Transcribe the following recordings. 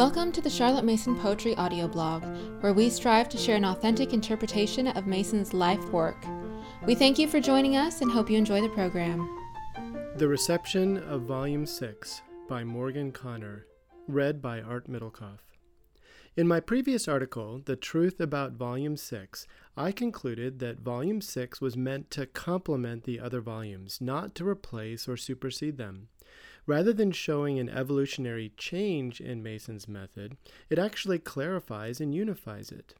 Welcome to the Charlotte Mason Poetry audio blog, where we strive to share an authentic interpretation of Mason's life work. We thank you for joining us and hope you enjoy the program. The Reception of Volume 6 by Morgan Connor, read by Art Middlecoff. In my previous article, The Truth About Volume 6, I concluded that Volume 6 was meant to complement the other volumes, not to replace or supersede them. Rather than showing an evolutionary change in Mason's method, it actually clarifies and unifies it.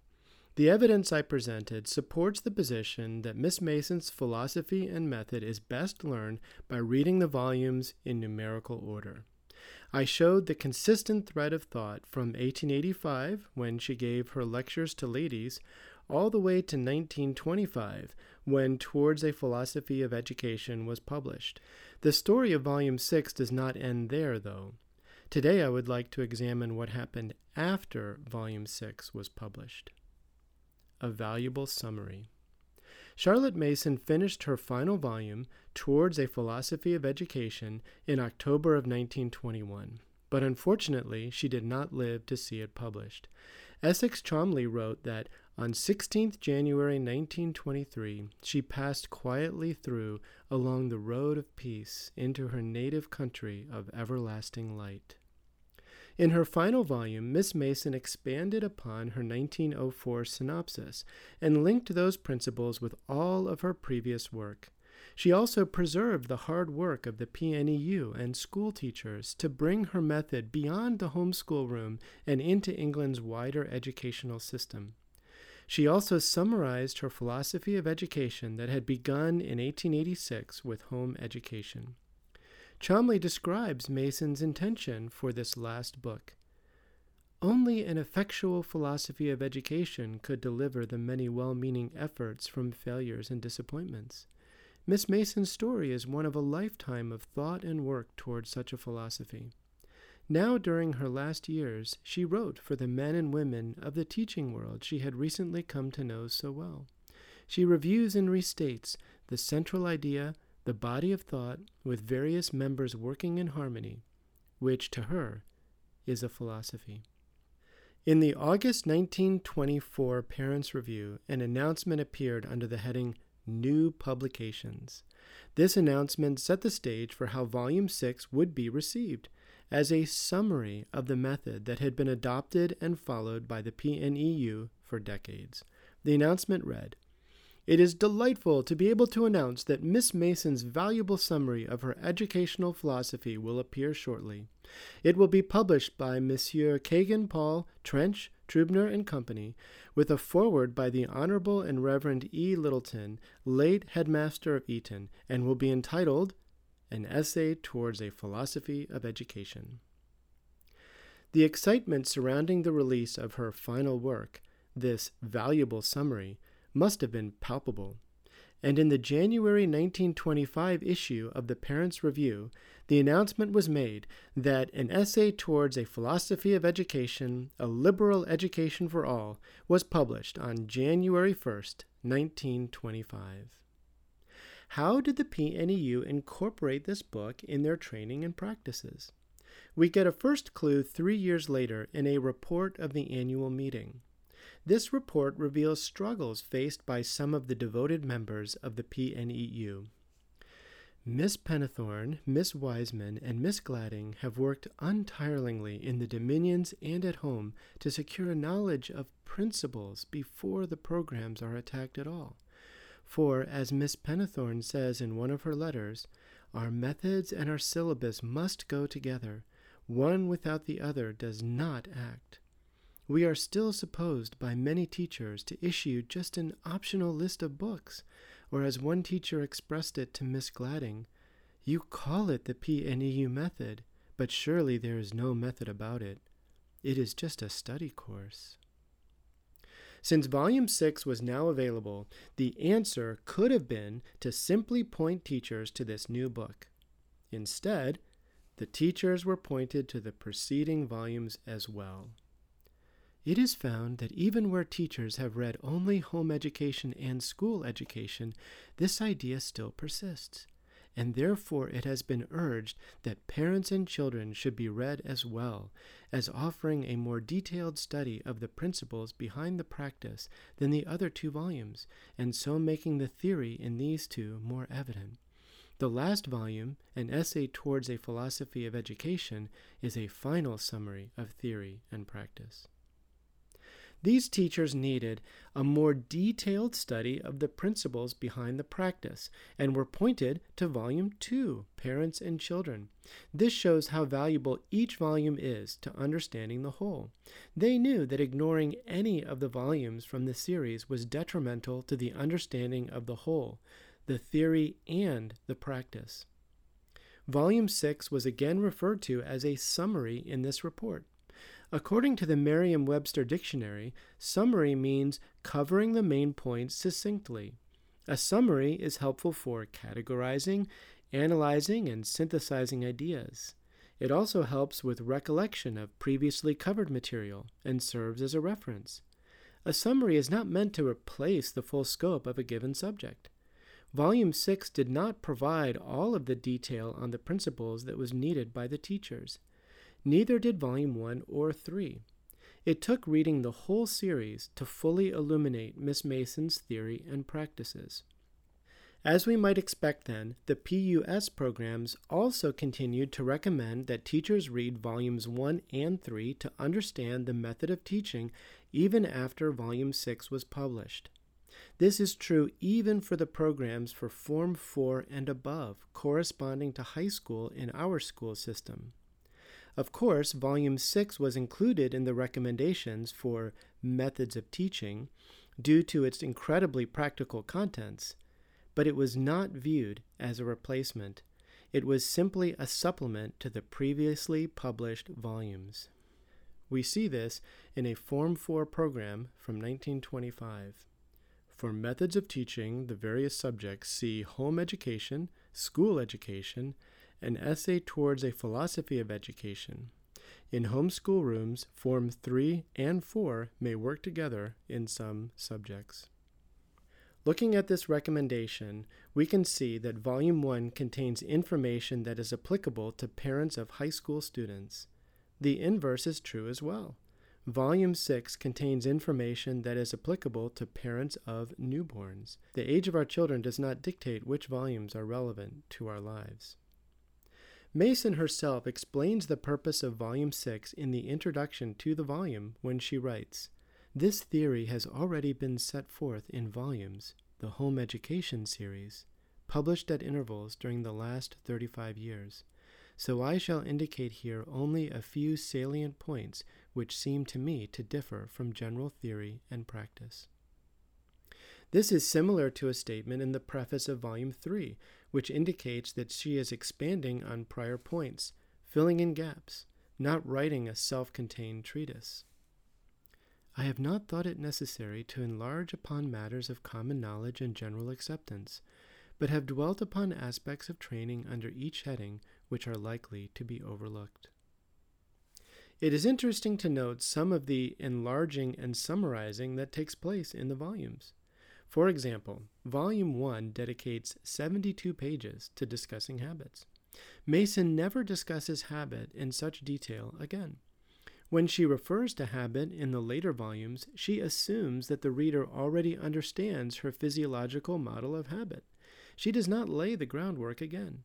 The evidence I presented supports the position that Miss Mason's philosophy and method is best learned by reading the volumes in numerical order. I showed the consistent thread of thought from 1885, when she gave her lectures to ladies, all the way to 1925, when Towards a Philosophy of Education was published. The story of Volume 6 does not end there, though. Today I would like to examine what happened after Volume 6 was published. A valuable summary. Charlotte Mason finished her final volume, Towards a Philosophy of Education, in October of 1921, but unfortunately she did not live to see it published. Essex Cholmondeley wrote that on 16th January 1923, she passed quietly through along the road of peace into her native country of everlasting light. In her final volume, Miss Mason expanded upon her 1904 synopsis and linked those principles with all of her previous work. She also preserved the hard work of the PNEU and school teachers to bring her method beyond the homeschool room and into England's wider educational system. She also summarized her philosophy of education that had begun in 1886 with home education. Cholmondeley describes Mason's intention for this last book. Only an effectual philosophy of education could deliver the many well meaning efforts from failures and disappointments. Miss Mason's story is one of a lifetime of thought and work toward such a philosophy. Now, during her last years, she wrote for the men and women of the teaching world she had recently come to know so well. She reviews and restates the central idea, the body of thought, with various members working in harmony, which to her is a philosophy. In the August 1924 Parents' Review, an announcement appeared under the heading New Publications. This announcement set the stage for how Volume 6 would be received as a summary of the method that had been adopted and followed by the PNEU for decades. The announcement read, it is delightful to be able to announce that Miss Mason's valuable summary of her educational philosophy will appear shortly. It will be published by Messieurs Kegan Paul, Trench, Trubner and Company, with a foreword by the Honorable and Reverend E. Lyttelton, late headmaster of Eton, and will be entitled an essay towards a philosophy of education. The excitement surrounding the release of her final work, this valuable summary, must have been palpable. And in the January 1925 issue of the Parents' Review, the announcement was made that an essay towards a philosophy of education, a liberal education for all, was published on January 1st, 1925. How did the PNEU incorporate this book in their training and practices? We get a first clue three years later in a report of the annual meeting. This report reveals struggles faced by some of the devoted members of the PNEU. Miss Pennethorne, Miss Wiseman, and Miss Gladding have worked untiringly in the dominions and at home to secure a knowledge of principles before the programs are attacked at all. For, as Miss Pennethorne says in one of her letters, our methods and our syllabus must go together. One without the other does not act. We are still supposed by many teachers to issue just an optional list of books, or as one teacher expressed it to Miss Gladding, you call it the PNEU method, but surely there is no method about it. It is just a study course. Since Volume 6 was now available, the answer could have been to simply point teachers to this new book. Instead, the teachers were pointed to the preceding volumes as well. It is found that even where teachers have read only home education and school education, this idea still persists. And therefore it has been urged that parents and children should be read as well, as offering a more detailed study of the principles behind the practice than the other two volumes, and so making the theory in these two more evident. The last volume, An Essay Towards a Philosophy of Education, is a final summary of theory and practice. These teachers needed a more detailed study of the principles behind the practice and were pointed to Volume 2, Parents and Children. This shows how valuable each volume is to understanding the whole. They knew that ignoring any of the volumes from the series was detrimental to the understanding of the whole, the theory and the practice. Volume 6 was again referred to as a summary in this report. According to the Merriam Webster Dictionary, summary means covering the main points succinctly. A summary is helpful for categorizing, analyzing, and synthesizing ideas. It also helps with recollection of previously covered material and serves as a reference. A summary is not meant to replace the full scope of a given subject. Volume 6 did not provide all of the detail on the principles that was needed by the teachers. Neither did Volume 1 or 3. It took reading the whole series to fully illuminate Miss Mason's theory and practices. As we might expect then, the PUS programs also continued to recommend that teachers read volumes 1 and 3 to understand the method of teaching even after volume 6 was published. This is true even for the programs for Form 4 and above, corresponding to high school in our school system. Of course, Volume 6 was included in the recommendations for methods of teaching due to its incredibly practical contents, but it was not viewed as a replacement. It was simply a supplement to the previously published volumes. We see this in a Form 4 program from 1925. For methods of teaching the various subjects, see Home Education, School Education, an essay towards a philosophy of education. In home school rooms, Form 3 and 4 may work together in some subjects. Looking at this recommendation, we can see that Volume 1 contains information that is applicable to parents of high school students. The inverse is true as well. Volume 6 contains information that is applicable to parents of newborns. The age of our children does not dictate which volumes are relevant to our lives. Mason herself explains the purpose of Volume 6 in the introduction to the volume when she writes This theory has already been set forth in volumes, the Home Education series, published at intervals during the last 35 years. So I shall indicate here only a few salient points which seem to me to differ from general theory and practice. This is similar to a statement in the preface of Volume 3, which indicates that she is expanding on prior points, filling in gaps, not writing a self contained treatise. I have not thought it necessary to enlarge upon matters of common knowledge and general acceptance, but have dwelt upon aspects of training under each heading which are likely to be overlooked. It is interesting to note some of the enlarging and summarizing that takes place in the volumes. For example, Volume 1 dedicates 72 pages to discussing habits. Mason never discusses habit in such detail again. When she refers to habit in the later volumes, she assumes that the reader already understands her physiological model of habit. She does not lay the groundwork again.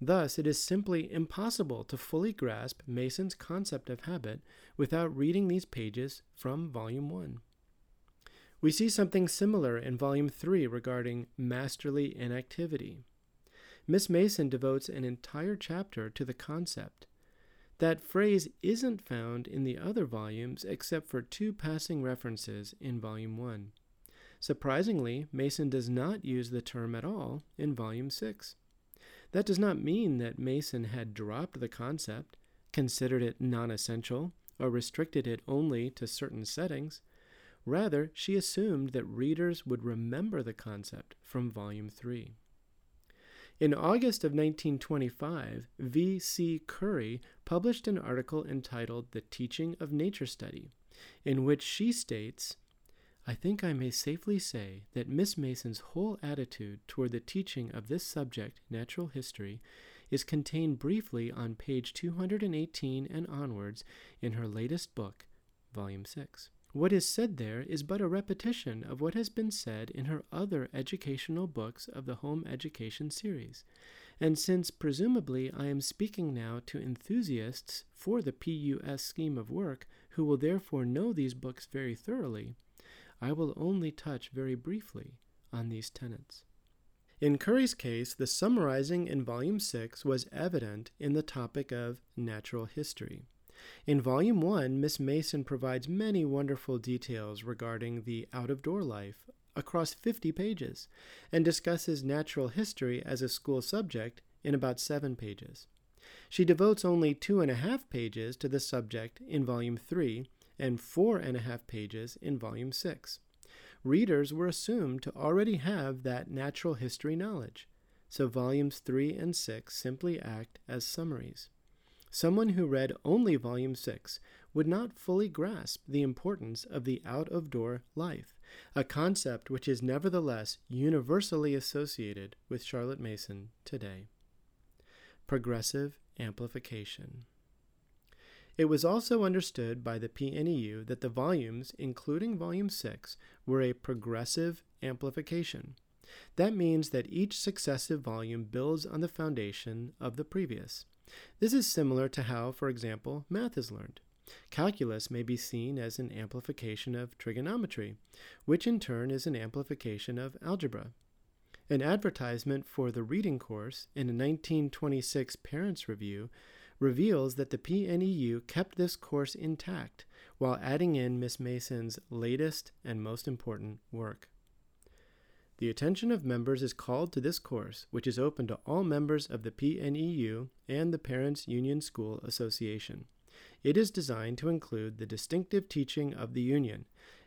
Thus, it is simply impossible to fully grasp Mason's concept of habit without reading these pages from Volume 1. We see something similar in Volume 3 regarding masterly inactivity. Miss Mason devotes an entire chapter to the concept. That phrase isn't found in the other volumes except for two passing references in Volume 1. Surprisingly, Mason does not use the term at all in Volume 6. That does not mean that Mason had dropped the concept, considered it non essential, or restricted it only to certain settings. Rather, she assumed that readers would remember the concept from Volume 3. In August of 1925, V. C. Curry published an article entitled The Teaching of Nature Study, in which she states, I think I may safely say that Miss Mason's whole attitude toward the teaching of this subject, natural history, is contained briefly on page 218 and onwards in her latest book, Volume 6. What is said there is but a repetition of what has been said in her other educational books of the home education series. And since presumably I am speaking now to enthusiasts for the PUS scheme of work, who will therefore know these books very thoroughly, I will only touch very briefly on these tenets. In Curry's case, the summarizing in Volume 6 was evident in the topic of natural history. In Volume 1, Miss Mason provides many wonderful details regarding the out of door life across 50 pages and discusses natural history as a school subject in about seven pages. She devotes only two and a half pages to the subject in Volume 3 and four and a half pages in Volume 6 readers were assumed to already have that natural history knowledge, so volumes 3 and 6 simply act as summaries. Someone who read only volume 6 would not fully grasp the importance of the out of door life, a concept which is nevertheless universally associated with Charlotte Mason today. Progressive amplification. It was also understood by the PNEU that the volumes, including Volume 6, were a progressive amplification. That means that each successive volume builds on the foundation of the previous. This is similar to how, for example, math is learned. Calculus may be seen as an amplification of trigonometry, which in turn is an amplification of algebra. An advertisement for the reading course in a 1926 Parents Review reveals that the PNEU kept this course intact while adding in Miss Mason's latest and most important work. The attention of members is called to this course, which is open to all members of the PNEU and the Parents Union School Association. It is designed to include the distinctive teaching of the Union,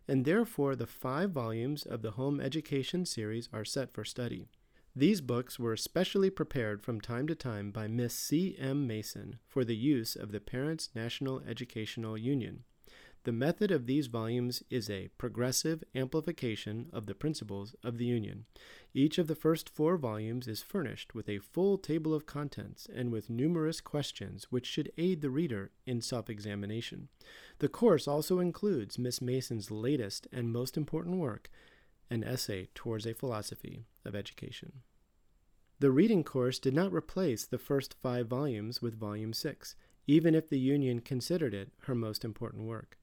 and therefore the five volumes of the Home Education series are set for study. These books were specially prepared from time to time by Miss C. M. Mason for the use of the Parents National Educational Union. The method of these volumes is a progressive amplification of the principles of the Union. Each of the first four volumes is furnished with a full table of contents and with numerous questions which should aid the reader in self examination. The course also includes Miss Mason's latest and most important work, an essay towards a philosophy of education. The reading course did not replace the first five volumes with Volume 6, even if the Union considered it her most important work.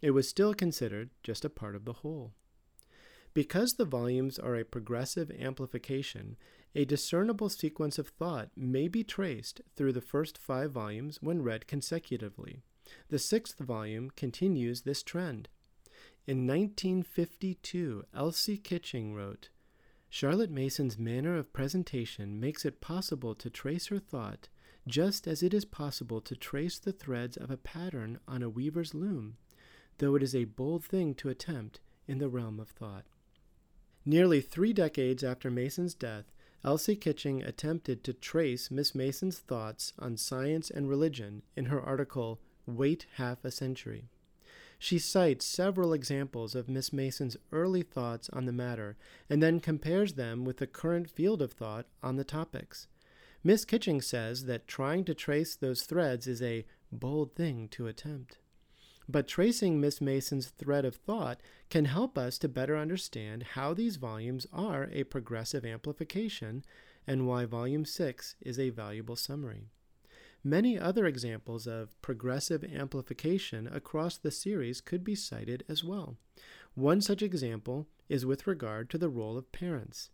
It was still considered just a part of the whole. Because the volumes are a progressive amplification, a discernible sequence of thought may be traced through the first five volumes when read consecutively. The sixth volume continues this trend. In 1952, Elsie Kitching wrote, Charlotte Mason's manner of presentation makes it possible to trace her thought just as it is possible to trace the threads of a pattern on a weaver's loom, though it is a bold thing to attempt in the realm of thought. Nearly three decades after Mason's death, Elsie Kitching attempted to trace Miss Mason's thoughts on science and religion in her article, Wait Half a Century. She cites several examples of Miss Mason's early thoughts on the matter and then compares them with the current field of thought on the topics. Miss Kitching says that trying to trace those threads is a bold thing to attempt. But tracing Miss Mason's thread of thought can help us to better understand how these volumes are a progressive amplification and why Volume 6 is a valuable summary. Many other examples of progressive amplification across the series could be cited as well. One such example is with regard to the role of parents.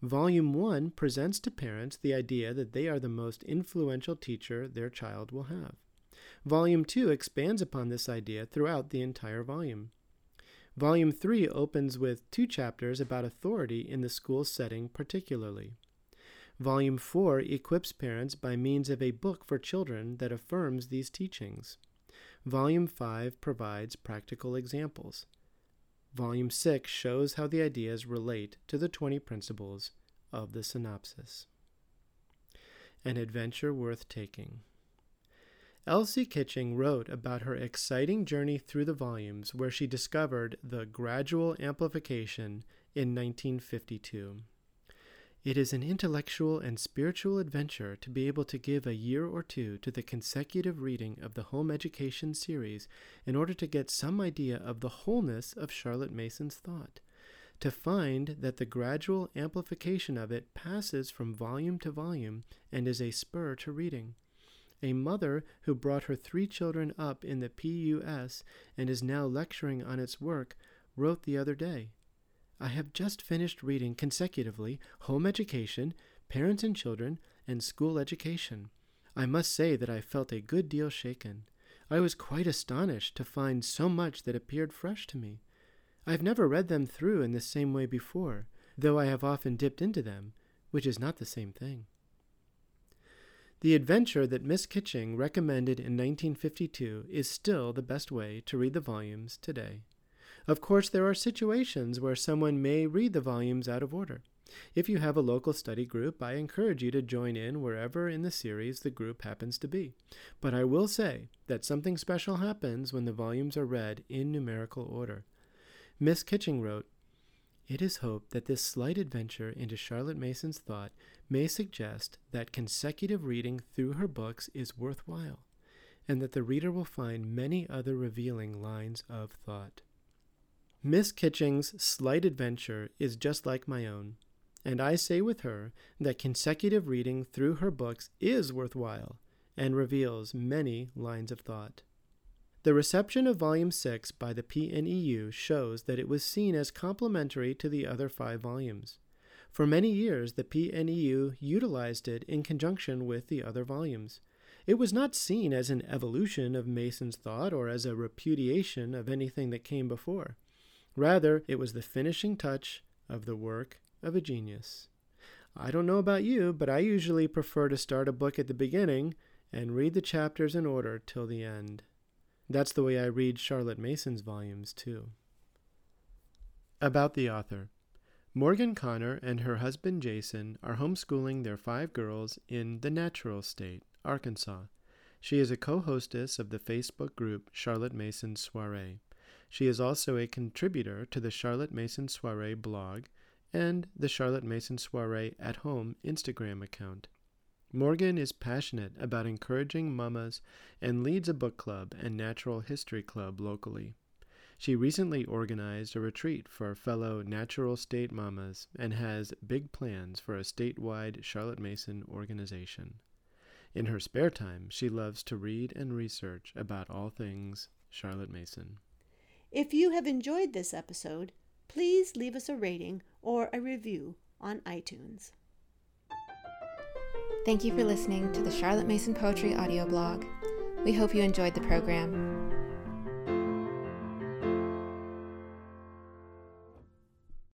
Volume 1 presents to parents the idea that they are the most influential teacher their child will have. Volume 2 expands upon this idea throughout the entire volume. Volume 3 opens with two chapters about authority in the school setting, particularly. Volume 4 equips parents by means of a book for children that affirms these teachings. Volume 5 provides practical examples. Volume 6 shows how the ideas relate to the 20 principles of the synopsis. An adventure worth taking. Elsie Kitching wrote about her exciting journey through the volumes where she discovered the gradual amplification in 1952. It is an intellectual and spiritual adventure to be able to give a year or two to the consecutive reading of the Home Education series in order to get some idea of the wholeness of Charlotte Mason's thought, to find that the gradual amplification of it passes from volume to volume and is a spur to reading. A mother who brought her three children up in the PUS and is now lecturing on its work wrote the other day I have just finished reading consecutively Home Education, Parents and Children, and School Education. I must say that I felt a good deal shaken. I was quite astonished to find so much that appeared fresh to me. I have never read them through in the same way before, though I have often dipped into them, which is not the same thing. The adventure that Miss Kitching recommended in 1952 is still the best way to read the volumes today. Of course, there are situations where someone may read the volumes out of order. If you have a local study group, I encourage you to join in wherever in the series the group happens to be. But I will say that something special happens when the volumes are read in numerical order. Miss Kitching wrote, it is hoped that this slight adventure into Charlotte Mason's thought may suggest that consecutive reading through her books is worthwhile, and that the reader will find many other revealing lines of thought. Miss Kitching's slight adventure is just like my own, and I say with her that consecutive reading through her books is worthwhile and reveals many lines of thought. The reception of Volume 6 by the PNEU shows that it was seen as complementary to the other five volumes. For many years, the PNEU utilized it in conjunction with the other volumes. It was not seen as an evolution of Mason's thought or as a repudiation of anything that came before. Rather, it was the finishing touch of the work of a genius. I don't know about you, but I usually prefer to start a book at the beginning and read the chapters in order till the end. That's the way I read Charlotte Mason's volumes, too. About the author Morgan Connor and her husband Jason are homeschooling their five girls in the natural state, Arkansas. She is a co hostess of the Facebook group Charlotte Mason Soiree. She is also a contributor to the Charlotte Mason Soiree blog and the Charlotte Mason Soiree at Home Instagram account. Morgan is passionate about encouraging mamas and leads a book club and natural history club locally. She recently organized a retreat for fellow natural state mamas and has big plans for a statewide Charlotte Mason organization. In her spare time, she loves to read and research about all things Charlotte Mason. If you have enjoyed this episode, please leave us a rating or a review on iTunes. Thank you for listening to the Charlotte Mason Poetry audio blog. We hope you enjoyed the program.